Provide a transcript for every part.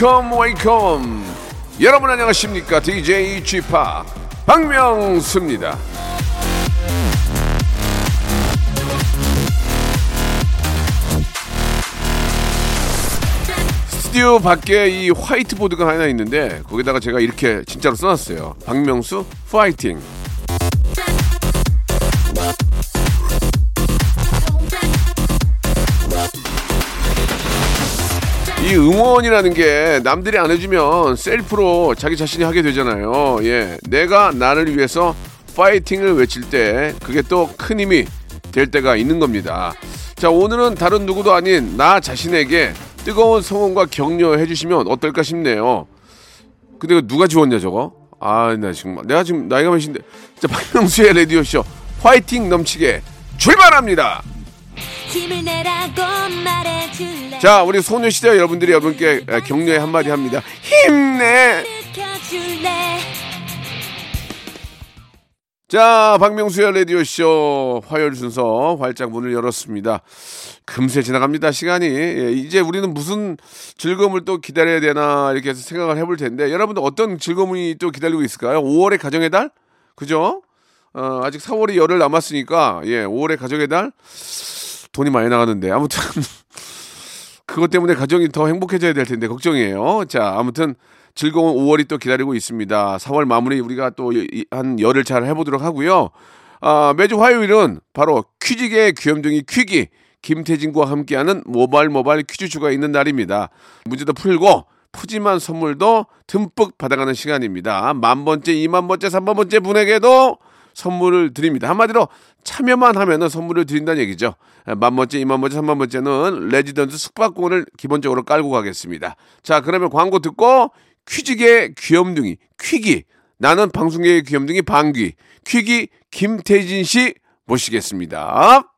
Welcome, welcome. 여러분 안녕하십니까? DJ Chip 박명수입니다. 스튜디오 밖에 이 화이트보드가 하나 있는데 거기다가 제가 이렇게 진짜로 써놨어요. 박명수 파이팅. 이 응원이라는 게 남들이 안 해주면 셀프로 자기 자신이 하게 되잖아요. 예, 내가 나를 위해서 파이팅을 외칠 때 그게 또 큰 힘이 될 때가 있는 겁니다. 자, 오늘은 다른 누구도 아닌 나 자신에게 뜨거운 성원과 격려해 주시면 어떨까 싶네요. 근데 누가 지웠냐 저거? 아, 나 정말 내가 지금 나이가 몇인데. 자, 박명수의 라디오 쇼 파이팅 넘치게 출발합니다. 자, 우리 소녀시대 여러분들이 여러분께 에, 격려의 한마디 합니다. 힘내! 자, 박명수의 라디오쇼 화요일 순서 활짝 문을 열었습니다. 금세 지나갑니다, 시간이. 예, 이제 우리는 무슨 즐거움을 또 기다려야 되나, 이렇게 해서 생각을 해볼 텐데, 여러분들 어떤 즐거움이 또 기다리고 있을까요? 5월의 가정의 달? 그죠? 어, 아직 4월이 열흘 남았으니까, 예, 5월의 가정의 달? 돈이 많이 나가는데, 아무튼. 그것 때문에 가정이 더 행복해져야 될 텐데 걱정이에요. 자, 아무튼 즐거운 5월이 또 기다리고 있습니다. 4월 마무리 우리가 또 한 열흘 잘 해보도록 하고요. 아, 매주 화요일은 바로 퀴즈계 귀염둥이 퀴기 김태진과 함께하는 모발 모발 퀴즈주가 있는 날입니다. 문제도 풀고 푸짐한 선물도 듬뿍 받아가는 시간입니다. 만 번째, 이만 번째, 삼만 번째 분에게도 선물을 드립니다. 한마디로 참여만 하면은 선물을 드린다는 얘기죠. 만 번째, 이만 번째, 삼만 번째는 레지던스 숙박권을 기본적으로 깔고 가겠습니다. 자, 그러면 광고 듣고 퀴즈계 귀염둥이 퀴기 나는 방송계의 귀염둥이 방귀 퀴기 김태진 씨 모시겠습니다.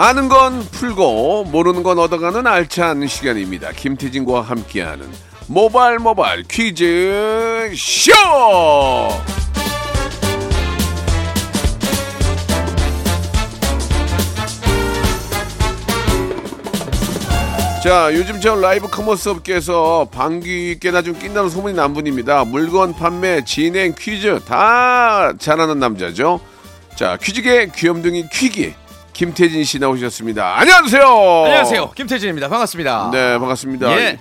아는 건 풀고 모르는 건 얻어가는 알찬 시간입니다. 김태진과 함께하는 모발 모발 퀴즈 쇼. 자, 요즘 저 live commerce 업계에서 방귀 깨나 좀 낀다는 소문이 난 분입니다. 물건 판매, 진행, 퀴즈 다 잘하는 남자죠. 자, 퀴즈계 귀염둥이 퀴기 김태진 씨 나오셨습니다. 안녕하세요. 안녕하세요. 김태진입니다. 반갑습니다. 네, 반갑습니다. 예.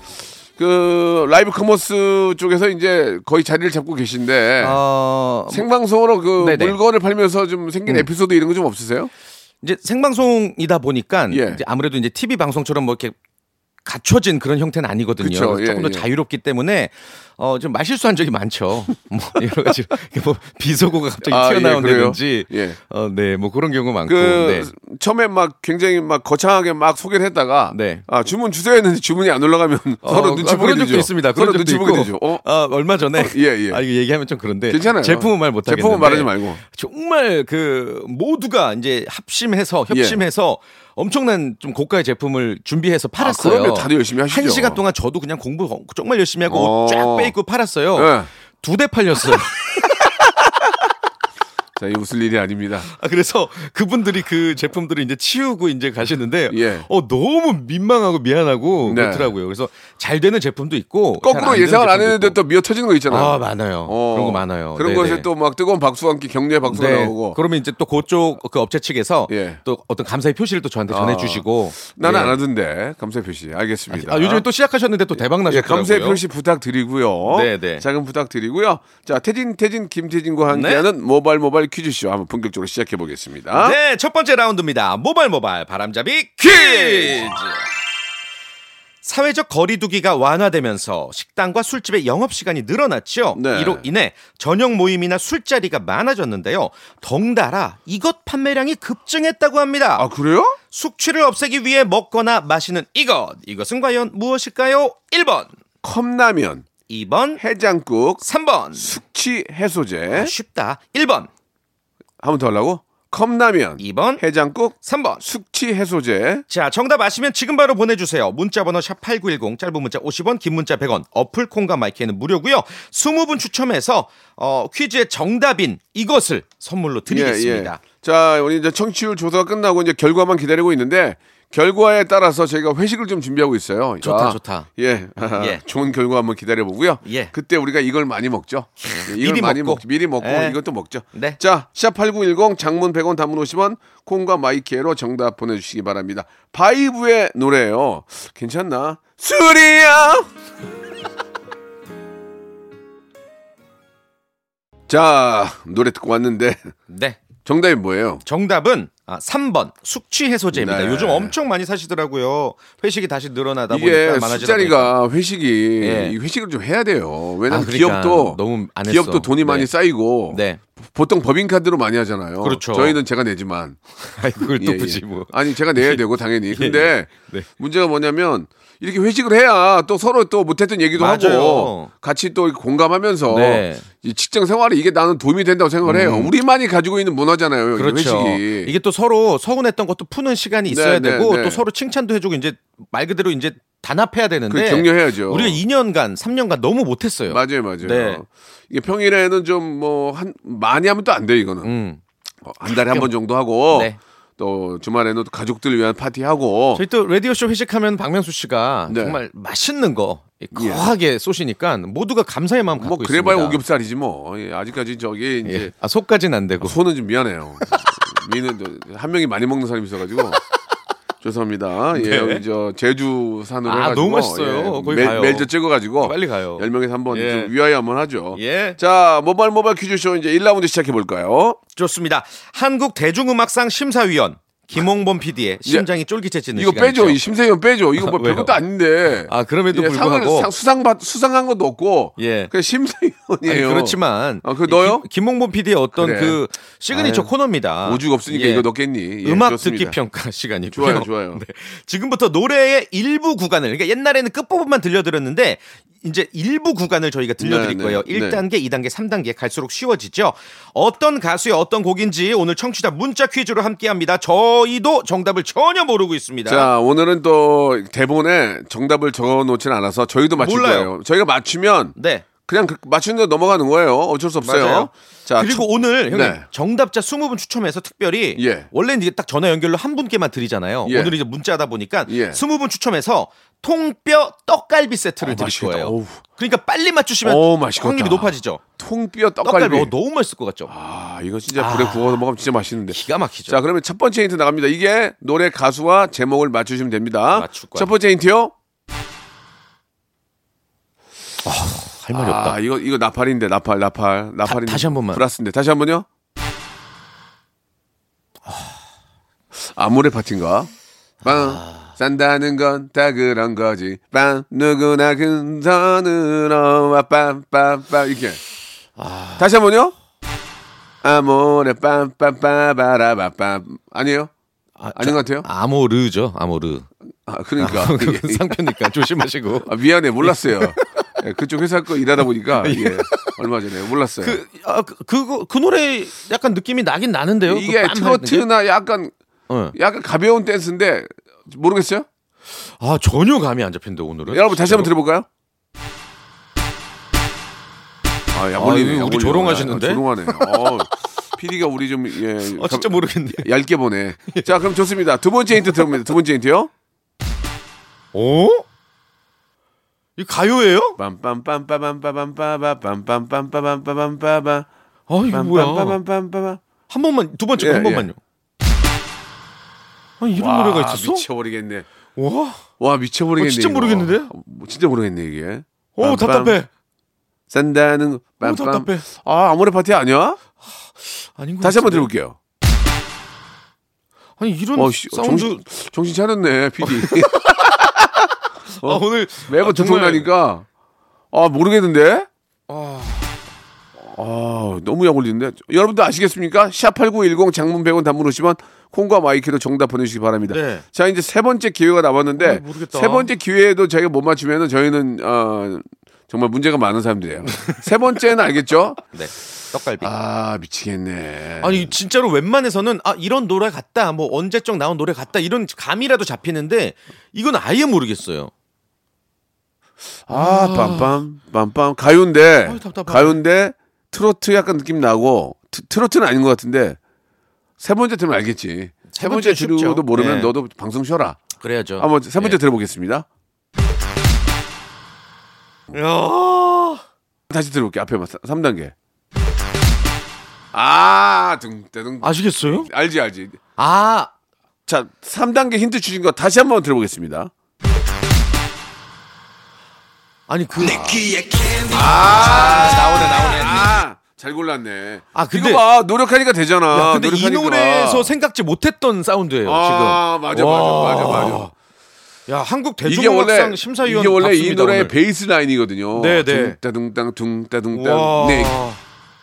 그 live commerce 쪽에서 이제 거의 자리를 잡고 계신데 어, 생방송으로 그 네네. 음. 물건을 팔면서 좀 생긴 에피소드 이런 거 좀 없으세요? 이제 생방송이다 보니까 예. 이제 아무래도 이제 TV 방송처럼 뭐 이렇게 갖춰진 그런 형태는 아니거든요. 그쵸, 예, 조금 더 예. 자유롭기 때문에 어, 좀 말실수한 적이 많죠. 뭐 여러 가지 뭐 비속어가 갑자기 아, 예, 튀어나온다든지? 예. 어, 네, 뭐 그런 경우 많고. 그 네. 처음에 막 굉장히 막 거창하게 막 소개를 했다가 네. 아 주문 주세요 했는데 주문이 안 올라가면 서로 어, 눈치 아, 보게 그런 되죠. 적도 있습니다. 서로 그런 적도 눈치 보게 되죠. 어? 아, 얼마 전에 예, 예. 아 이거 얘기하면 좀 그런데 괜찮아요. 제품은 말 못하겠는데 제품은 말하지 말고. 정말 그 모두가 이제 합심해서 협심해서 엄청난 좀 고가의 제품을 준비해서 팔았어요. 예. 그러면 다들 열심히 하시죠. 한 시간 동안 저도 그냥 공부 정말 열심히 하고 어. 쫙 빼입고 팔았어요. 네. 두대 팔렸어요. 자, 이 웃을 일이 아닙니다. 아, 그래서 그분들이 그 제품들을 이제 치우고 이제 가시는데 예. 어 너무 민망하고 미안하고 네. 그렇더라고요. 그래서 잘 되는 제품도 있고 거꾸로 예상을 안 했는데. 또 미어 터지는 거 있잖아요. 아 많아요. 어. 그런 거 많아요. 그런 네네. 것에 또 막 뜨거운 박수와 함께 격려의 박수가 네. 나오고. 그러면 이제 또 그쪽 그 업체 측에서 예. 또 어떤 감사의 표시를 또 저한테 전해주시고 나는 예. 안 하던데 감사 표시 알겠습니다. 아, 요즘에 또 시작하셨는데 또 대박 예, 나셨더라고요. 감사의 표시 부탁드리고요. 네, 네. 작은 부탁드리고요. 자, 태진, 태진, 김태진과 네. 함께하는 모발 모발 퀴즈쇼 한번 본격적으로 시작해 보겠습니다. 네, 첫 번째 라운드입니다. 모발 모발 바람잡이 퀴즈. 사회적 거리두기가 완화되면서 식당과 술집의 영업 시간이 늘어났죠. 네. 이로 인해 저녁 모임이나 술자리가 많아졌는데요. 덩달아 이것 판매량이 급증했다고 합니다. 아 그래요? 숙취를 없애기 위해 먹거나 마시는 이것. 이것은 과연 무엇일까요? 1번, 컵라면, 2번, 해장국, 3번. 숙취 해소제. 아, 쉽다. 1번, 한 번 더 하려고? 컵라면, 2번, 해장국, 3번. 숙취 해소제. 자, 정답 아시면 지금 바로 보내주세요. 문자번호 샵8910, 짧은 문자 50원, 긴 문자 100원, 어플 콩과 마이크는 무료고요 20분 추첨해서 어, 퀴즈의 정답인 이것을 선물로 드리겠습니다. 예, 예. 자, 우리 이제 청취율 조사가 끝나고 이제 결과만 기다리고 있는데 결과에 따라서 저희가 회식을 좀 준비하고 있어요. 좋다, 자, 좋다. 예, 예. 좋은 결과 한번 기다려 보고요. 예. 그때 우리가 이걸 많이 먹죠. 예, 이걸 미리 많이 먹고. 먹 미리 먹고 예. 이것도 먹죠. 네. 자, 샵8910 장문 100원 단문 50원 콩과 마이케이로 정답 보내 주시기 바랍니다. 바이브의 노래예요. 괜찮나? 술이야. 자, 노래 듣고 왔는데 네. 정답이 뭐예요? 정답은 아, 3번 숙취 해소제입니다. 네. 요즘 엄청 많이 사시더라고요. 회식이 다시 늘어나다 이게 보니까 많아지다. 술자리가 회식이 예. 이 회식을 좀 해야 돼요. 왜냐면 아, 그러니까 기업도 너무 안 했어. 기업도 돈이 많이 네. 쌓이고 네. 보통 법인카드로 많이 하잖아요. 그렇죠. 저희는 제가 내지만 아이 그걸 또 예, 예. 굳이 뭐. 아니 제가 내야 되고 당연히. 근데 네. 문제가 뭐냐면 이렇게 회식을 해야 또 서로 또 못했던 얘기도 하고 맞아요. 같이 또 공감하면서 네. 음. 이 직장 생활에 이게 나는 도움이 된다고 생각을 해요. 우리만이 가지고 있는 문화잖아요. 그렇죠. 회식이. 이게 또 서로 서운했던 것도 푸는 시간이 있어야 네, 네, 되고 네. 또 서로 칭찬도 해주고 이제 말 그대로 이제 단합해야 되는데 그 격려해야죠. 우리가 2년간 3년간 너무 못했어요. 맞아요, 맞아요. 네. 이게 평일에는 좀 뭐 한 많이 하면 또 안 돼 이거는. 음. 어, 한 달에 한 번 정도 하고 네. 또 주말에는 또 가족들 위한 파티 하고 저희 또 라디오 쇼 회식하면 박명수 씨가 네. 정말 맛있는 거 거하게 쏘시니까 모두가 감사의 마음 갖고 뭐 그래봐야 있습니다. 오겹살이지 뭐 예, 아직까지 저기 이제 예. 아 속까지는 안 되고. 손은 좀 미안해요. 미는 또한 명이 많이 먹는 사람이 있어가지고 죄송합니다. 예, 네. 여기 저 제주 산으로 아, 해가지고 너무 맛있어요. 거기 멜. 멜저 찍어가지고 빨리 가요. 열 명에서 한번 예. 좀 위하여 한번 하죠. 예. 자 모바일 모바일 퀴즈쇼 이제 1라운드 시작해 볼까요? 좋습니다. 한국 대중음악상 심사위원 김홍범 PD의 심장이 쫄깃해지는 이거. 빼줘. 이 심세현 빼줘. 이거 뭐 왜요? 별것도 아닌데. 아 그럼에도 예, 상을 불구하고 상, 수상 받 수상한 것도 없고. 예. 그냥 심세현이에요. 그렇지만 아, 그거 넣어요? 김, 김홍범 PD의 어떤 그래. 그 시그니처 아유, 코너입니다. 오죽 없으니까 예. 이거 넣겠니? 예, 음악 좋습니다. 듣기 평가 시간이고요. 좋아요, 좋아요. 네. 지금부터 노래의 일부 구간을 그러니까 옛날에는 끝 부분만 들려드렸는데 이제 일부 구간을 저희가 들려드릴 네, 거예요. 네, 1단계, 2단계, 3단계 갈수록 쉬워지죠. 어떤 가수의 어떤 곡인지 오늘 청취자 문자 퀴즈로 함께합니다. 저 희도 정답을 전혀 모르고 있습니다. 자, 오늘은 또 대본에 정답을 적어 놓지는 않아서 저희도 맞출 몰라요. 거예요. 저희가 맞추면 네. 그냥 그- 맞추는 대로 넘어가는 거예요. 어쩔 수 없어요. 맞아요. 자, 그리고 첫- 오늘 형님 네. 정답자 20분 추첨해서 특별히 예. 원래는 이게 딱 전화 연결로 한 분께만 드리잖아요. 예. 오늘 이제 문자다 보니까 예. 20분 추첨해서 통뼈 떡갈비 세트를 어, 드릴 맛있겠다. 거예요. 어우. 그러니까 빨리 맞추시면 어우, 맛있겠다. 확률이 높아지죠. 통뼈 떡갈비, 떡갈비. 어, 너무 맛있을 것 같죠. 아, 이거 진짜 불에 아. 구워서 먹으면 진짜 맛있는데. 기가 막히죠. 자, 그러면 첫 번째 힌트 나갑니다. 이게 노래 가수와 제목을 맞추시면 됩니다. 첫 번째 힌트요. 할 말이 없다. 아, 이거 이거 나팔인데 나팔 나팔 나팔인데. 다시 한 번만. 플러스인데 다시 한 번요. 아모레 파티인가? 빵 아. 산다는 건 다 그런 거지. 빵 누구나 근선으로 빠빰빰빰 이렇게. 아. 다시 한 번요. 아모레 빰빰빰바라바빰 아니에요? 아, 아닌 것 같아요? 아모르죠, 아모르. 아 그러니까 그 상표니까 조심하시고. 아, 미안해 몰랐어요. 예, 그쪽 회사 거 일하다 보니까 예, 얼마 전에 몰랐어요. 그, 아, 그, 그거, 그 노래 약간 느낌이 나긴 나는데요. 그 이게 게? 트로트나 약간 어. 약간 가벼운 댄스인데 모르겠어요? 아, 전혀 감이 안 잡힌데, 오늘은. 여러분 다시 한번? 들어볼까요? 아, 야, 아, 몰리네, 이거 야, 우리. 조롱하시는데? 야, 조롱하네. 어, PD가 우리 좀 예, 아, 진짜 모르겠네. 얇게 보내. 자, 그럼 좋습니다. 두 번째 힌트 들어봅니다. 두 번째 힌트요. 어? 이 가요예요? 빰빰빰빰빰빰빰빰빰빰빰빰빰빰빰빰빰. 아, 이거 뭐야? 한 번만, 두 번째 예, 한 번만요. 아, 이런 와, 노래가 있었어? 미쳐버리겠네. 와, 와, 미쳐버리겠네. 어, 진짜 이거. 모르겠는데? 뭐, 진짜 모르겠네, 이게. 오, 빰빰. 답답해. 산다는 빰빰. 답답해. 아 아모레 파티 아니야? 아닌 것 다시 한번. 들어볼게요. 아니 이런 어, 씨, 사운드 정신, 정신 차렸네, PD. 아, 오늘 매번 아, 듣고 정말- 나니까 아 모르겠는데. 아, 아 너무 약 올리는데 여러분들 아시겠습니까? 샵8910 장문 100원 단문 50원 콩과 마이K로 정답 보내주시기 바랍니다. 네. 자 이제 세 번째 기회가 남았는데 아, 모르겠다. 세 번째 기회에도 저희가 못 맞추면은 저희는 어, 정말 문제가 많은 사람들이에요. 세 번째는 알겠죠? 네. 떡갈비. 아 미치겠네. 아니 진짜로 웬만해서는 아 이런 노래 같다 뭐 언제적 나온 노래 같다 이런 감이라도 잡히는데 이건 아예 모르겠어요. 아 빰빰 빰빰 가요인데 아이, 답답하네. 가요인데 트로트 약간 느낌 나고 트, 트로트는 아닌 것 같은데 세 번째 들으면 알겠지. 세세 번째. 들어도 모르면 네. 너도 방송 쉬어라. 그래야죠. 한번 세 번째 네. 들어보겠습니다. 야. 다시 들어볼게 앞에 3단계. 아, 둥따둥. 아시겠어요? 알지, 알지. 아 자, 3단계 힌트 주신 거 다시 한번 들어보겠습니다. 아니 그 아, 나오네, 나오네. 아, 잘 골랐네. 아, 근데- 이거 봐, 노력하니까 되잖아. 야, 근데 이 노력하니까. 노래에서 생각지 못했던 사운드예요 아, 지금. 맞아, 와. 맞아, 맞아, 맞아. 야 한국 이게 원래 대중음악상 심사위원 이게 원래 이 박수입니다, 노래의 오늘. 베이스 라인이거든요. 네, 네. 둥따둥땅 둥따둥땅. 와. 네.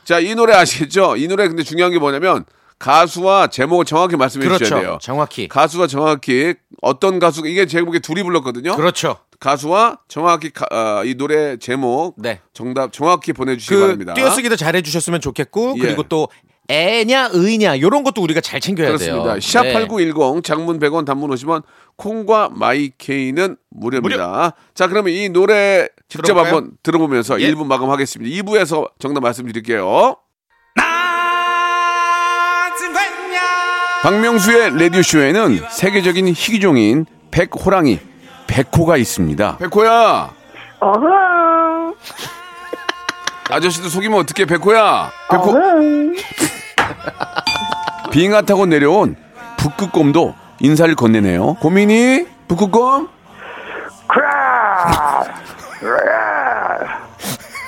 자, 이 노래 아시겠죠? 이 노래 근데 중요한 게 뭐냐면 가수와 제목을 정확히 말씀해 그렇죠. 주셔야 돼요. 정확히. 가수가 정확히 어떤 가수 이게 제목에 둘이 불렀거든요. 그렇죠. 가수와 정확히 가- 어, 이 노래 제목 네. 정답 정확히 보내주시기 그 바랍니다. 띄어쓰기도 잘 해주셨으면 좋겠고 예. 그리고 또 애냐 의냐 이런 것도 우리가 잘 챙겨야 그렇습니다. 돼요. 샵8910 장문 100원 단문 50원 콩과 마이케이는 무료입니다. 자 그러면 이 노래 직접 들어볼까요? 한번 들어보면서 예. 1부 마감하겠습니다. 2부에서 정답 말씀드릴게요. 박명수의 라디오쇼에는 세계적인 희귀종인 백호랑이 백호가 있습니다. 백호야. 아저씨도 속이면 어떡해 백호야. 백호. 빙하 타고 내려온 북극곰도 인사를 건네네요. 고민이 북극곰?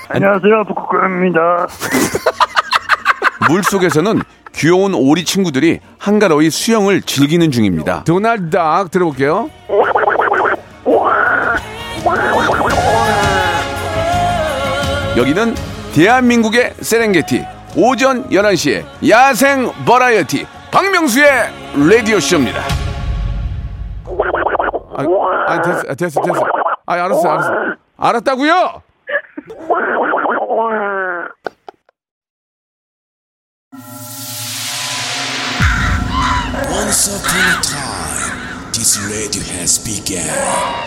안녕하세요, 북극곰입니다. 물 속에서는 귀여운 오리 친구들이 한가로이 수영을 즐기는 중입니다. 도날드 닥 들어볼게요. 여기는 대한민국의 세렝게티 오전 11시에 야생 버라이어티 박명수의 라디오쇼입니다. 아, 아 됐어, 아, 됐어, 됐어. 아, 알았어, 알았어. 알았다고요? Once upon a time, this radio has begun.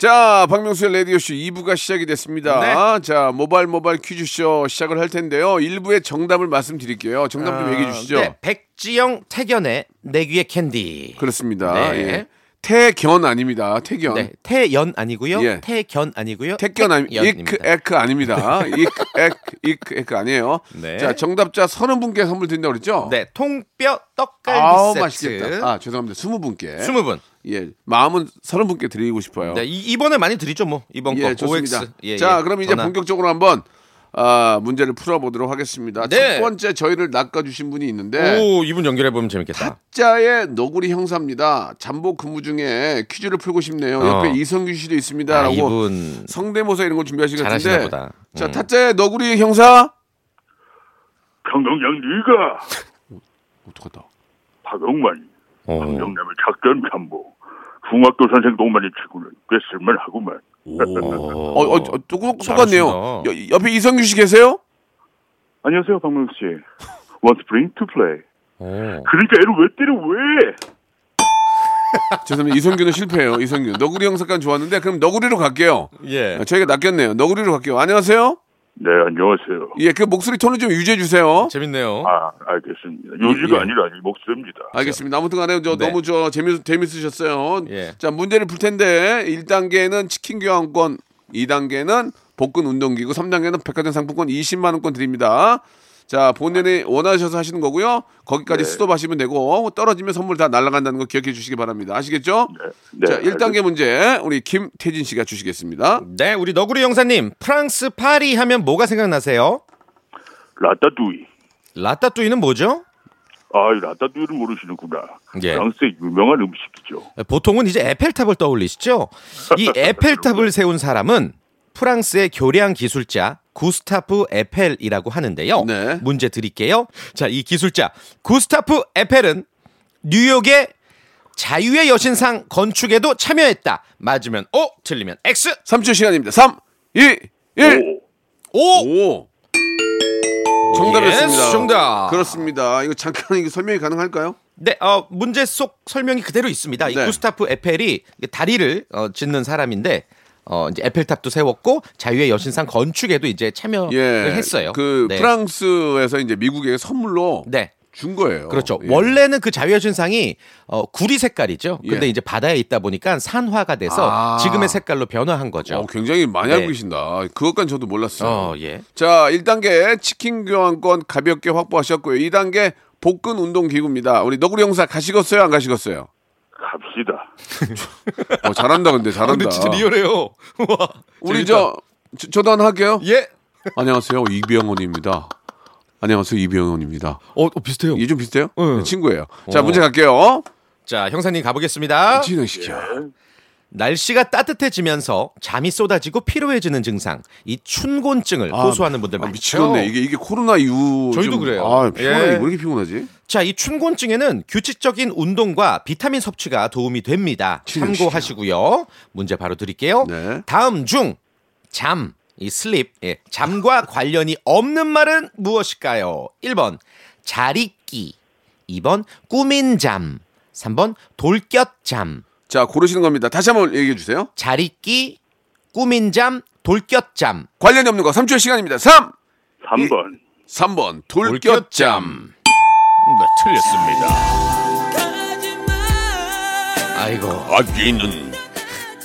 자, 박명수의 라디오쇼 2부가 시작이 됐습니다. 자, 모바일 모바일 퀴즈쇼 시작을 할 텐데요. 1부의 정답을 말씀드릴게요. 정답 좀 얘기해 주시죠. 네, 백지영 택연의 내 귀의 캔디. 그렇습니다. 네. 예. 택견 아닙니다. 택연. 네, 태연 아니고요. 예. 택견 아니고요. 택견 아니 이크. 에크 아닙니다. 이크 에크 이크 에크 아니에요. 네. 자, 정답자 30분께 선물 드린다고 그랬죠? 네, 통뼈 떡갈비 아우, 세트. 맛있겠다. 아, 죄송합니다. 20분께. 20분. 예. 마음은 30분께 드리고 싶어요. 네, 이, 이번에 많이 드리죠, 뭐. 이번 예, 거 좋습니다. OX. 예, 자, 예. 그럼 이제 전화. 본격적으로 한번 아, 문제를 풀어보도록 하겠습니다. 네. 첫 번째 저희를 낚아주신 분이 있는데 오, 이분 연결해 보면 재밌겠다. 자의 너구리 형사입니다. 잠복 근무 중에 퀴즈를 풀고 싶네요. 옆에 어. 이성규 씨도 아, 있습니다라고 이분 성대모사 이런 거 준비하신 것 잘하시나 같은데. 보다. 자, 음. 타짜의 너구리 형사. 평동장 네가 어떡하다. 박영만, 어. 박영남의 작전 참모, 중학교 선생 동만이 치고는 꽤 쓸만하구만. 어, 어, 어, 똑, 똑같네요. 여-. 옆에 이성규 씨 계세요? 안녕하세요, 박명수 씨. Want spring to play. 오. 그러니까 애를 왜 때려 왜? 죄송합니다. 이성규는 실패해요. 이성규. 너구리 형사까지 좋았는데 그럼 너구리로 갈게요. 예. 아, 저희가 낚였네요. 너구리로 갈게요. 안녕하세요. 네, 안녕하세요. 예, 그 목소리 톤을 좀 유지해 주세요. 재밌네요. 아, 알겠습니다. 요지가 예. 아니라 이 목소리입니다. 알겠습니다. 아무튼 간에 저 네. 너무 저 재밌 재밌으셨어요. 예. 자, 문제를 풀 텐데 1단계는 치킨 교환권, 2단계는 복근 운동기구, 3단계는 백화점 상품권 20만 원권 드립니다. 자, 본인이 원하셔서 하시는 거고요. 거기까지 네. 스톱하시면 되고 떨어지면 선물 다 날아간다는 거 기억해 주시기 바랍니다. 아시겠죠? 네, 자, 1단계 문제 우리 김태진 씨가 주시겠습니다. 네, 우리 너구리 형사님, 프랑스 파리 하면 뭐가 생각나세요? 라따뚜이. 라따뚜이는 뭐죠? 아, 이 라따뚜이를 모르시는구나. 예. 프랑스의 유명한 음식이죠. 보통은 이제 에펠탑을 떠올리시죠? 이 에펠탑을 세운 사람은 프랑스의 교량 기술자 구스타프 에펠이라고 하는데요. 네. 문제 드릴게요. 자, 이 기술자 구스타프 에펠은 뉴욕의 자유의 여신상 건축에도 참여했다. 맞으면 O, 틀리면 X. 3초 시간입니다. 3, 2, 1. O. O. 정답이었습니다. Yes, 정답. 그렇습니다. 이거 잠깐 이거 설명이 가능할까요? 네, 어, 문제 속 설명이 그대로 있습니다. 이 네. 구스타프 에펠이 다리를 어, 짓는 사람인데 어, 이제 에펠탑도 세웠고 자유의 여신상 건축에도 이제 참여를 예. 했어요. 그 네. 프랑스에서 이제 미국에 선물로 네. 준 거예요. 그렇죠. 예. 원래는 그 자유의 여신상이 어, 구리 색깔이죠. 근데 예. 이제 바다에 있다 보니까 산화가 돼서 아. 지금의 색깔로 변화한 거죠. 어, 굉장히 많이 네. 알고 계신다. 그것까지 저도 몰랐어요. 어, 예. 자, 1단계 치킨 교환권 가볍게 확보하셨고요. 2단계 복근 운동 기구입니다. 우리 너구리 형사 가시겠어요? 안 가시겠어요? 갑시다. 어, 잘한다 근데 잘한다. 리얼해요. 와. 우리 저, 저 저도 하나 할게요. 예. 안녕하세요. 이병헌입니다. 안녕하세요. 이병헌입니다. 어, 어, 비슷해요. 이게 좀 비슷해요? 응. 네, 친구예요. 자, 어. 문제 갈게요. 자, 형사님 가보겠습니다. 진행시켜. 날씨가 따뜻해지면서 잠이 쏟아지고 피로해지는 증상, 이 춘곤증을 호소하는 분들 아, 많죠. 미치겠네. 이게 이게 코로나 이후 저희도 좀- 그래요. 아, 피곤해. 예. 왜 이렇게 피곤하지? 자, 이 춘곤증에는 규칙적인 운동과 비타민 섭취가 도움이 됩니다. 참고하시고요. 문제 바로 드릴게요. 네. 다음 중 잠, 이 슬립, 예, 잠과 관련이 없는 말은 무엇일까요? 1번 잘 있기, 2번 꾸민 잠, 3번 돌곁잠. 자, 고르시는 겁니다. 다시 한번 얘기해 주세요. 잘 있기, 꾸민 잠, 돌곁잠. 관련이 없는 거 3초의 시간입니다. 3, 3번. 3번 돌격잠. 네, 틀렸습니다. 아이고. 아기는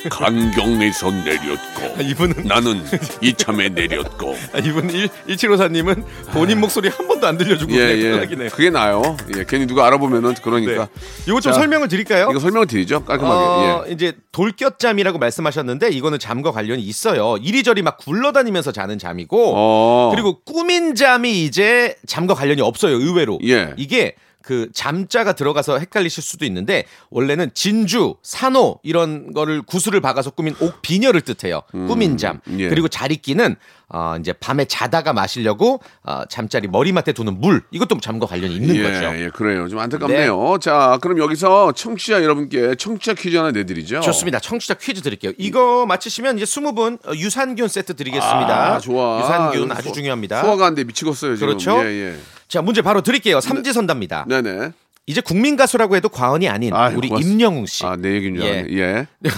강경에서 내렸고 이분은 나는 이참에 내렸고 아, 이분 1, 1754님은 본인 목소리 한 번도 안 들려주고 그냥 예예 편하기네요. 그게 나요 예 괜히 누가 알아보면은 그러니까 이거 좀 자, 설명을 드릴까요? 이거 설명을 드리죠 깔끔하게 어, 예. 이제 돌곁잠이라고 말씀하셨는데 이거는 잠과 관련이 있어요. 이리저리 막 굴러다니면서 자는 잠이고 어. 그리고 꾸민 잠이 이제 잠과 관련이 없어요. 의외로 예. 이게 그 잠자가 들어가서 헷갈리실 수도 있는데 원래는 진주, 산호 이런 거를 구슬을 박아서 꾸민 옥 비녀를 뜻해요. 꾸민 잠. 예. 그리고 자리끼는 어 이제 밤에 자다가 마시려고 어 잠자리 머리맡에 두는 물. 이것도 잠과 관련이 있는 예, 거죠. 예, 그래요. 좀 안타깝네요. 자, 그럼 여기서 청취자 여러분께 청취자 퀴즈 하나 내드리죠. 좋습니다. 청취자 퀴즈 드릴게요. 이거 맞히시면 이제 20분 어, 유산균 세트 드리겠습니다. 아, 좋아. 유산균 소- 아주 중요합니다. 소화가 안 돼 미치겠어요 지금. 그렇죠? 예, 예. 자, 문제 바로 드릴게요. 삼지선답니다. 네 네. 이제 국민 가수라고 해도 과언이 아닌 아유, 우리 고맙습니다. 임영웅 씨. 아, 내 얘기인 줄 예. 예.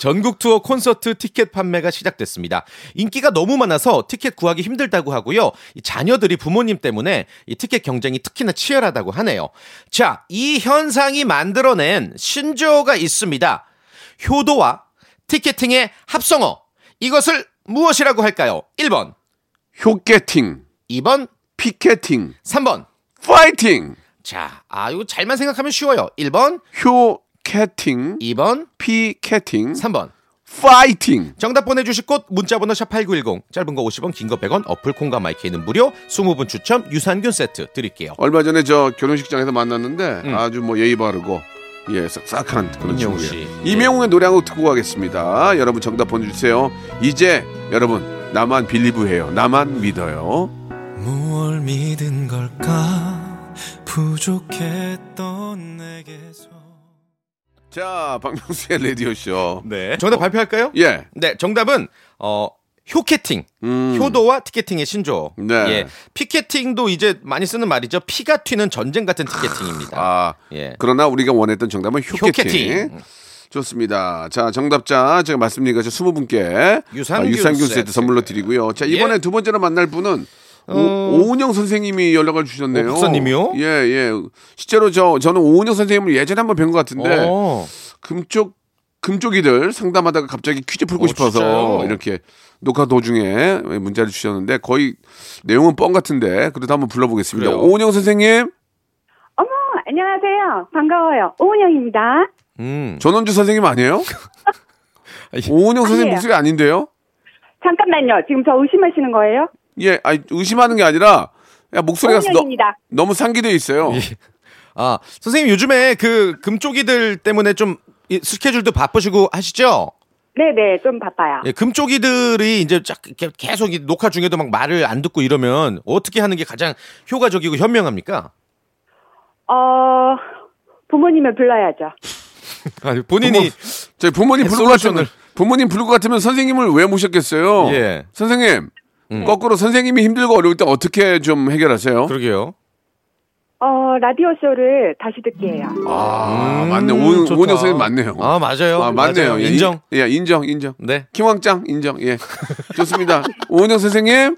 전국 투어 콘서트 티켓 판매가 시작됐습니다. 인기가 너무 많아서 티켓 구하기 힘들다고 하고요. 이 자녀들이 부모님 때문에 이 티켓 경쟁이 특히나 치열하다고 하네요. 자, 이 현상이 만들어낸 신조어가 있습니다. 효도와 티켓팅의 합성어. 이것을 무엇이라고 할까요? 1번, 효켓팅, 2번, 피켓팅, 3번. 파이팅. 자, 아, 이거 잘만 생각하면 쉬워요. 1번, 효켓팅, 2번, 피켓팅, 3번. 파이팅. 정답 보내주실 곳 문자번호 샵8910 짧은 거 50원 긴 거 100원 어플 콩과 마이K는 무료 20분 추첨 유산균 세트 드릴게요 얼마 전에 저 결혼식장에서 만났는데 음. 아주 뭐 예의 바르고 예 싹싹한 그런 친구예요. 씨. 임영웅의 노래 한 곡 듣고 가겠습니다. 여러분 정답 보내주세요. 이제 여러분 나만 빌리브해요. 나만 믿어요. 무얼 믿은 걸까 부족했던 내게서 자 박명수의 라디오 쇼. 네 정답 발표할까요? 예. 네 정답은 어 효캐팅 음. 효도와 티켓팅의 신조 네. 예 피켓팅도 이제 많이 쓰는 말이죠 피가 튀는 전쟁 같은 티켓팅입니다 아 예 그러나 우리가 원했던 정답은 효캐팅. 효캐팅 좋습니다. 자, 정답자 제가 말씀드린 것처럼 20분께 유산균 유산균 세트 세트. 선물로 드리고요. 자, 이번에 예. 두 번째로 만날 분은 어. 오, 오은영 선생님이 연락을 주셨네요. 오, 박사님이요? 예, 예. 실제로 저 저는 오은영 선생님을 예전에 한번 뵌 것 같은데 어. 금쪽 금쪽이들 상담하다가 갑자기 퀴즈 풀고 어, 싶어서 진짜요? 이렇게 녹화 도중에 문자를 주셨는데 거의 내용은 뻥 같은데 그래도 한번 불러보겠습니다. 그래요? 오은영 선생님, 어머, 안녕하세요. 반가워요. 오은영입니다. 음. 전원주 선생님 아니에요? 오은영 선생님 아니에요. 목소리 아닌데요? 잠깐만요. 지금 저 의심하시는 거예요? 예, 아니, 의심하는 게 아니라 야, 목소리가 너. 너무 상기돼 있어요. 아, 선생님 요즘에 그 금쪽이들 때문에 좀 이 스케줄도 바쁘시고 하시죠? 네네, 좀 바빠요. 예, 금쪽이들이 이제 쫙 계속 이 녹화 중에도 막 말을 안 듣고 이러면 어떻게 하는 게 가장 효과적이고 현명합니까? 어, 부모님을 불러야죠. 아니, 본인이 저희 부모님 부를 것 같으면. 부모님 부를 것 같으면 선생님을 왜 모셨겠어요? 예. 선생님, 음. 거꾸로 선생님이 힘들고 어려울 때 어떻게 좀 해결하세요? 그러게요. 어, 라디오 쇼를 다시 듣게 해요. 아, 맞네. 음, 오은, 좋다. 오은영 선생님 맞네요. 아, 맞아요. 아, 맞네요. 맞아요. 예, 인정. 인- 예, 인정, 인정. 네. 킹왕짱 인정. 예. 좋습니다. 오은영 선생님,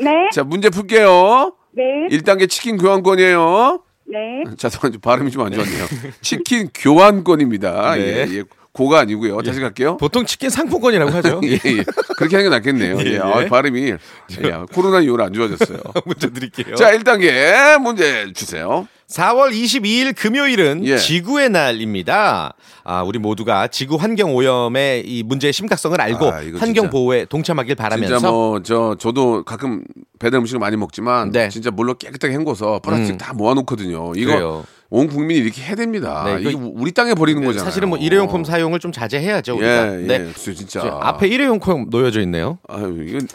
네, 자 문제 풀게요. 네, 1단계 치킨 교환권이에요. 네. 자, 잠깐 발음이 좀 안 좋았네요. 치킨 교환권입니다. 네. 예, 예. 고가 아니고요. 다시 갈게요. 보통 치킨 상품권이라고 하죠. 예, 예. 그렇게 하는 게 낫겠네요. 예, 예, 아, 예. 발음이 예, 코로나 이후로 안 좋아졌어요. 문제 드릴게요. 자, 1단계 문제 주세요. 4월 22일 금요일은 예. 지구의 날입니다. 아, 우리 모두가 지구 환경 오염의 이 문제의 심각성을 알고 아, 환경 진짜. 보호에 동참하길 바라면서 진짜 뭐 저 저도 가끔 배달 음식을 많이 먹지만 네. 진짜 물로 깨끗하게 헹궈서 플라스틱 음. 다 모아놓거든요. 이거 그래요. 온 국민이 이렇게 해야 됩니다. 네, 이거- 이게 우리 땅에 버리는 거잖아요. 사실은 뭐 일회용품 사용을 좀 자제해야죠. 우리가. 예, 예. 네. 그래서 진짜 저 앞에 일회용품 놓여져 있네요. 아유 이건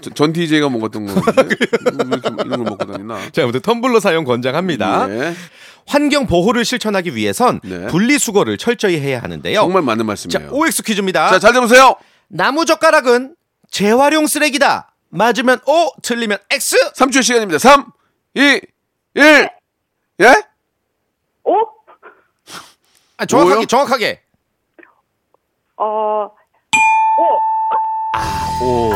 저- 전 DJ가 먹었던 건데 왜 이렇게 이런 걸 먹고 다니나? 자, 아무튼 텀블러 사용 권장합니다. 예. 환경 보호를 실천하기 위해선 네. 분리수거를 철저히 해야 하는데요. 정말 자, 말씀이에요. OX 퀴즈입니다. 자, 잘 들어보세요. 나무 젓가락은 재활용 쓰레기다. 맞으면 O, 틀리면 X. 3초 시간입니다. 3, 2, 1. 예? 오, 아, 정확하게, 뭐요? 정확하게. 어, 오.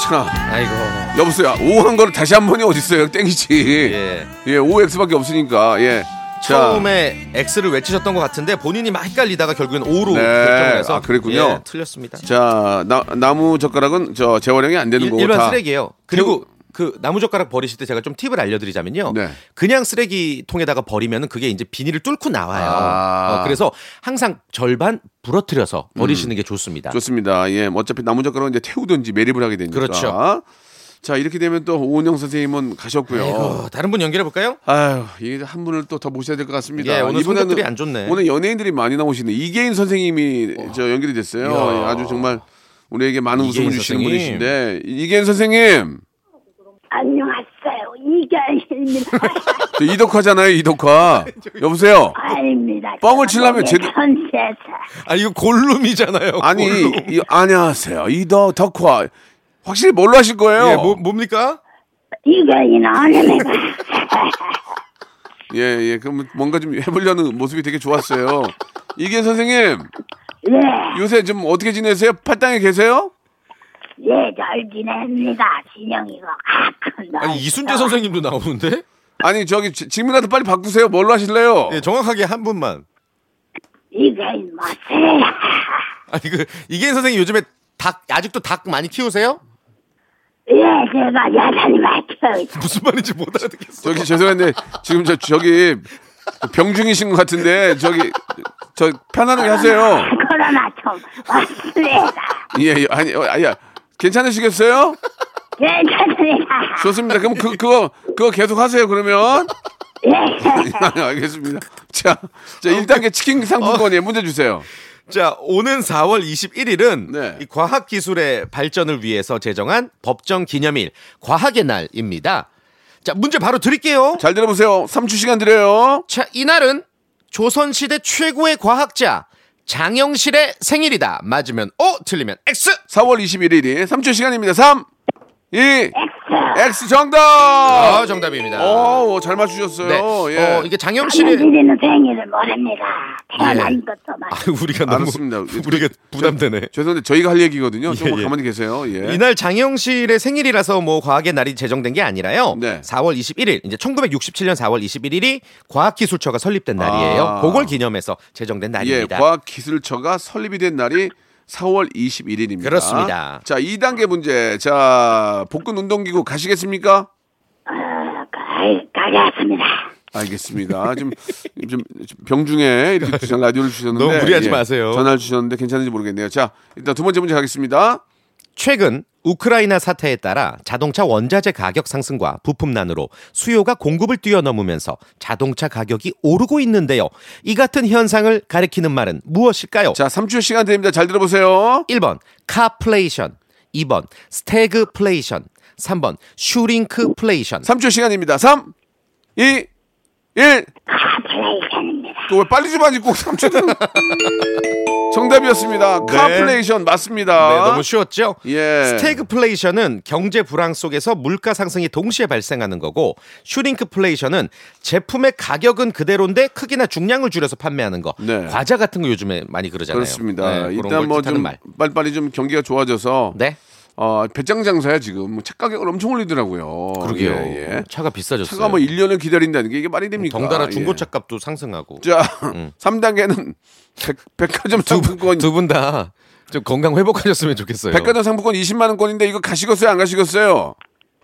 참. 아이고. 여보세요. O 한 거를 다시 한 번이 어딨어요. 땡이지. 예. 예, OX밖에 없으니까. 예. 자. 처음에 X를 외치셨던 것 같은데 본인이 막 헷갈리다가 결국엔 O로 네. 결정을 해서 아, 그랬군요. 예, 틀렸습니다. 자, 나, 나무 젓가락은 저 재활용이 안 되는 일, 거고 일반 다 쓰레기예요. 그리고 그 나무 젓가락 버리실 때 제가 좀 팁을 알려드리자면요. 네. 그냥 쓰레기통에다가 버리면은 그게 이제 비닐을 뚫고 나와요. 아. 어, 그래서 항상 절반 부러뜨려서 버리시는 게 좋습니다. 좋습니다. 예, 뭐 어차피 나무 젓가락은 이제 태우든지 매립을 하게 되니까. 그렇죠. 자, 이렇게 되면 또 오은영 선생님은 가셨고요. 아이고, 다른 분 연결해 볼까요? 아유, 이게 한 분을 또 더 모셔야 될 것 같습니다. 예, 오늘 성적들이 안 좋네. 오늘 연예인들이 많이 나오시네. 이계인 선생님이 저 연결이 됐어요. 이야. 예, 아주 정말 우리에게 많은 웃음을 주시는 선생님. 분이신데 이계인 선생님, 안녕하세요. 이가입니다. 저 이덕화잖아요, 이덕화. 여보세요. 아닙니다. 뻥을 치려면 제대로-. 아 이거 골룸이잖아요. 아니, 골룸. 이, 안녕하세요, 이덕 덕화. 확실히 뭘로 하실 거예요? 예, 뭐, 뭡니까? 이가인 아닙니다. 예, 예. 그럼 뭔가 좀 해보려는 모습이 되게 좋았어요. 이계인 선생님, 예, 요새 좀 어떻게 지내세요? 팔당에 계세요? 예, 잘 지냅니다. 진영이가. 아니 이순재 선생님도 나오는데? 아니 저기 지- 질문이라도 빨리 바꾸세요. 뭘로 하실래요? 예, 정확하게 한 분만. 이가인 마세요. 아니 그 이계인 선생님 요즘에 닭 아직도 닭 많이 키우세요? 예, 제가 여전히 맡겨. 무슨 말인지 못 알아듣겠어. 저기 죄송한데 지금 저 저기 병중이신 것 같은데 저기 저 편안하게 하세요. 그러나 좀 왔습니다. 예, 예. 아니 어, 아야 괜찮으시겠어요? 괜찮습니다. 좋습니다. 그럼 그 그거 그거 계속 하세요. 그러면 예, 알겠습니다. 자, 자 1단계 치킨 상품권에 문제 주세요. 자, 오는 4월 21일은 네. 이 과학 기술의 발전을 위해서 제정한 법정 기념일 과학의 날입니다. 자, 문제 바로 드릴게요. 잘 들어보세요. 3주 시간 드려요. 자, 이날은 조선 시대 최고의 과학자 장영실의 생일이다. 맞으면 O, 틀리면 X. 4월 21일이 3주 시간입니다. 3 2 X. 정답. 아, 정답입니다. 오, 잘 맞추셨어요. 네. 예. 어, 이게 장영실의 장영실이는 생일을 모릅니다. 태어난 예. 것도 말. 아, 우리가 너무 알았습니다. 우리가 부담되네. 죄송한데 저희가 할 얘기거든요. 조금 예, 예. 가만히 계세요. 예. 이날 장영실의 생일이라서 뭐 과학의 날이 제정된 게 아니라요. 네. 4월 21일 이제 1967년 4월 21일이 과학기술처가 설립된 날이에요. 아. 그걸 기념해서 제정된 예, 날입니다. 과학기술처가 설립이 된 날이 4월 21일입니다. 그렇습니다. 자, 2단계 문제. 자, 복근 운동기구 가시겠습니까? 어, 가, 가겠습니다. 알겠습니다. 좀, 좀 병중에 이렇게 라디오를 주셨는데 예, 너무 무리하지 마세요. 전화를 주셨는데 괜찮은지 모르겠네요. 자, 일단 두 번째 문제 가겠습니다. 최근 우크라이나 사태에 따라 자동차 원자재 가격 상승과 부품난으로 수요가 공급을 뛰어넘으면서 자동차 가격이 오르고 있는데요. 이 같은 현상을 가리키는 말은 무엇일까요? 자, 3초 시간 드립니다. 잘 들어보세요. 1번 카플레이션, 2번 스태그플레이션, 3번 슈링크플레이션. 3초 시간입니다. 3, 2, 1. 카플레이션입니다. 또 왜 빨리 좀 하지 꼭 3초는. 정답이었습니다. 네. 카플레이션 맞습니다. 네, 너무 쉬웠죠? 예. 스태그플레이션은 경제 불황 속에서 물가 상승이 동시에 발생하는 거고 슈링크플레이션은 제품의 가격은 그대로인데 크기나 중량을 줄여서 판매하는 거. 네. 과자 같은 거 요즘에 많이 그러잖아요. 그렇습니다. 네, 일단 걸뭐좀 말. 빨리빨리 좀 경기가 좋아져서 네. 어, 배짱 장사야 지금. 뭐책 가격을 엄청 올리더라고요. 그러게요. 예, 예. 차가 비싸졌어요. 차가 뭐 1년을 기다린다는 게 이게 말이 됩니까? 덩달아 예. 중고차 값도 상승하고. 자, 3단계는 백, 화점 상품권 두 분 다 좀 건강 회복하셨으면 좋겠어요. 백화점 상품권 20만 원권인데 이거 가시겠어요? 안 가시겠어요?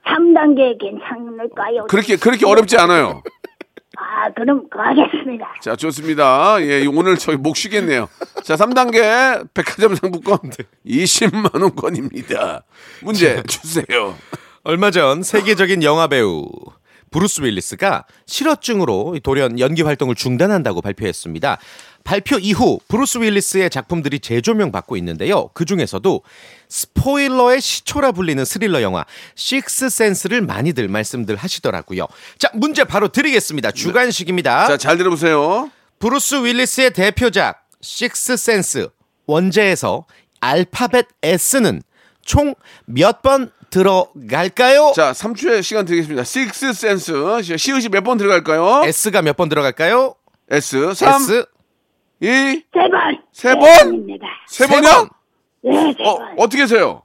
3단계 괜찮을까요? 그렇게 그렇게 어렵지 않아요. 아, 그럼 가겠습니다. 자, 좋습니다. 예, 오늘 저희 목 쉬겠네요. 자, 3단계 백화점 상품권 네. 20만 원권입니다. 문제 주세요. 얼마 전 세계적인 영화 배우 브루스 윌리스가 실어증으로 돌연 연기 활동을 중단한다고 발표했습니다. 발표 이후 브루스 윌리스의 작품들이 재조명 받고 있는데요. 그 중에서도 스포일러의 시초라 불리는 스릴러 영화 식스 센스를 많이들 말씀들 하시더라고요. 자, 문제 바로 드리겠습니다. 주관식입니다. 자, 잘 들어보세요. 브루스 윌리스의 대표작 식스 센스 원제에서 알파벳 S는 총 몇 번 들어갈까요? 자, 3초의 시간 드리겠습니다. 식스 센스. 시읒이 몇 번 들어갈까요? S가 몇 번 들어갈까요? S. 3, S 2, 세 번. 세 번? 세세 번이요? 번. 네, 세 어, 번. 어떻게 해서요?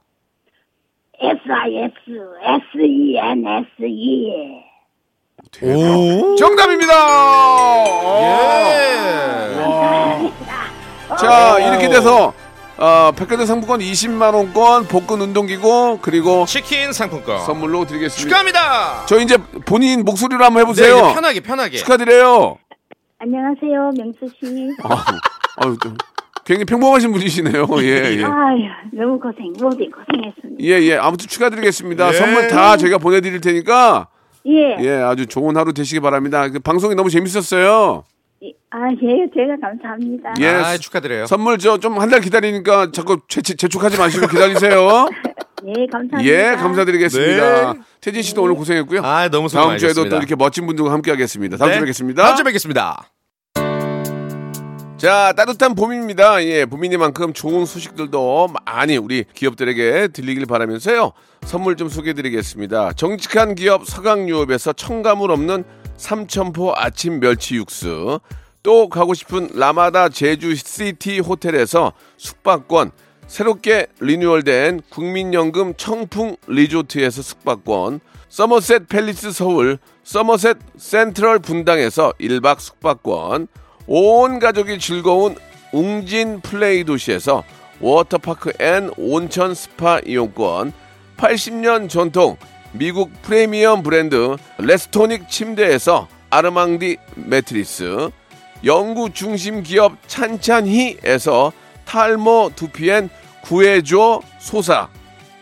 S-I-S, S-E-N-S-E. 오. 정답입니다! 예. 자, 이렇게 돼서 어, 백화점 상품권 20만 원권, 복근 운동기구 그리고 치킨 상품권 선물로 드리겠습니다. 축하합니다. 저 이제 본인 목소리로 한번 네, 해보세요. 이제 편하게 편하게. 축하드려요. 안녕하세요, 명수 씨. 아, 아유, 좀 굉장히 평범하신 분이시네요. 예, 예. 아유, 너무 고생, 모두 고생했습니다. 예, 예. 아무튼 축하드리겠습니다. 예. 선물 다 저희가 보내드릴 테니까 예. 예, 아주 좋은 하루 되시기 바랍니다. 그 방송이 너무 재밌었어요. 예. 아, 예, 제가 감사합니다. 예. 아, 축하드려요. 선물 저 좀 한 달 기다리니까 자꾸 재, 재촉하지 마시고 기다리세요. 예, 감사합니다. 예, 감사드리겠습니다. 네. 태진 씨도 오늘 고생했고요. 아, 너무 수고 다음 주에도. 또 이렇게 멋진 분들과 함께 하겠습니다. 다음 네. 주에 뵙겠습니다. 다음 주에 뵙겠습니다. 자, 따뜻한 봄입니다. 예, 봄이니만큼 좋은 소식들도 많이 우리 기업들에게 들리길 바라면서요. 선물 좀 소개해 드리겠습니다. 정직한 기업 서강유업에서 첨가물 없는 삼천포 아침 멸치 육수. 또 가고 싶은 라마다 제주 시티 호텔에서 숙박권. 새롭게 리뉴얼된 국민연금 청풍 리조트에서 숙박권. 서머셋 팰리스 서울, 서머셋 센트럴 분당에서 1박 숙박권. 온 가족이 즐거운 웅진 플레이 도시에서 워터파크 and 온천 스파 이용권 80년 전통 미국 프리미엄 브랜드 레스토닉 침대에서 아르망디 매트리스 연구 중심 기업 찬찬히에서 탈모 두피엔 구해줘 소사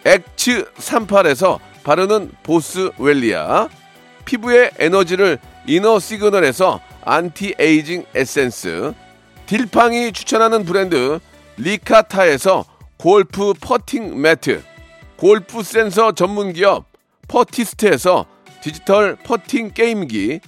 엑츠 38에서 바르는 보스웰리아 피부의 에너지를 이너 시그널에서 안티에이징 에센스 딜팡이 추천하는 브랜드 리카타에서 골프 퍼팅 매트 골프 센서 전문 기업 퍼티스트에서 디지털 퍼팅 게임기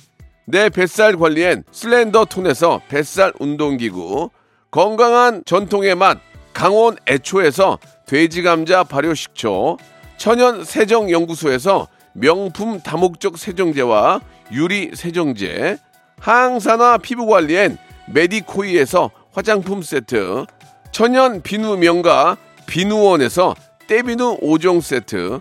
내 뱃살 관리엔 슬렌더톤에서 뱃살 운동기구 건강한 전통의 맛 강원 애초에서 돼지 감자 발효 식초 천연 세정 연구소에서 명품 다목적 세정제와 유리 세정제, 항산화 피부 관리엔 메디코이에서 화장품 세트, 천연 비누 명가 비누원에서 때비누 5종 세트,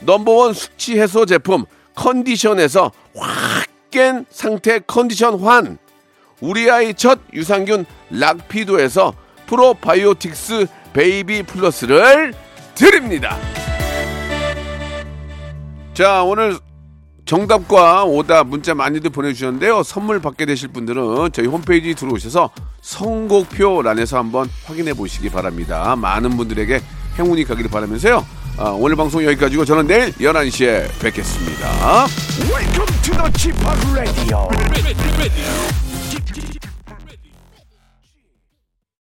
넘버원 숙취 해소 제품 컨디션에서 확 깬 상태 컨디션 환, 우리 아이 첫 유산균 락피도에서 프로바이오틱스 베이비 플러스를 드립니다. 자, 오늘 정답과 오답 문자 많이들 보내주셨는데요. 선물 받게 되실 분들은 저희 홈페이지 들어오셔서 선곡표란에서 한번 확인해 보시기 바랍니다. 많은 분들에게 행운이 가기를 바라면서요. 아, 오늘 방송 여기까지고 저는 내일 11시에 뵙겠습니다. Welcome to the Chip Radio.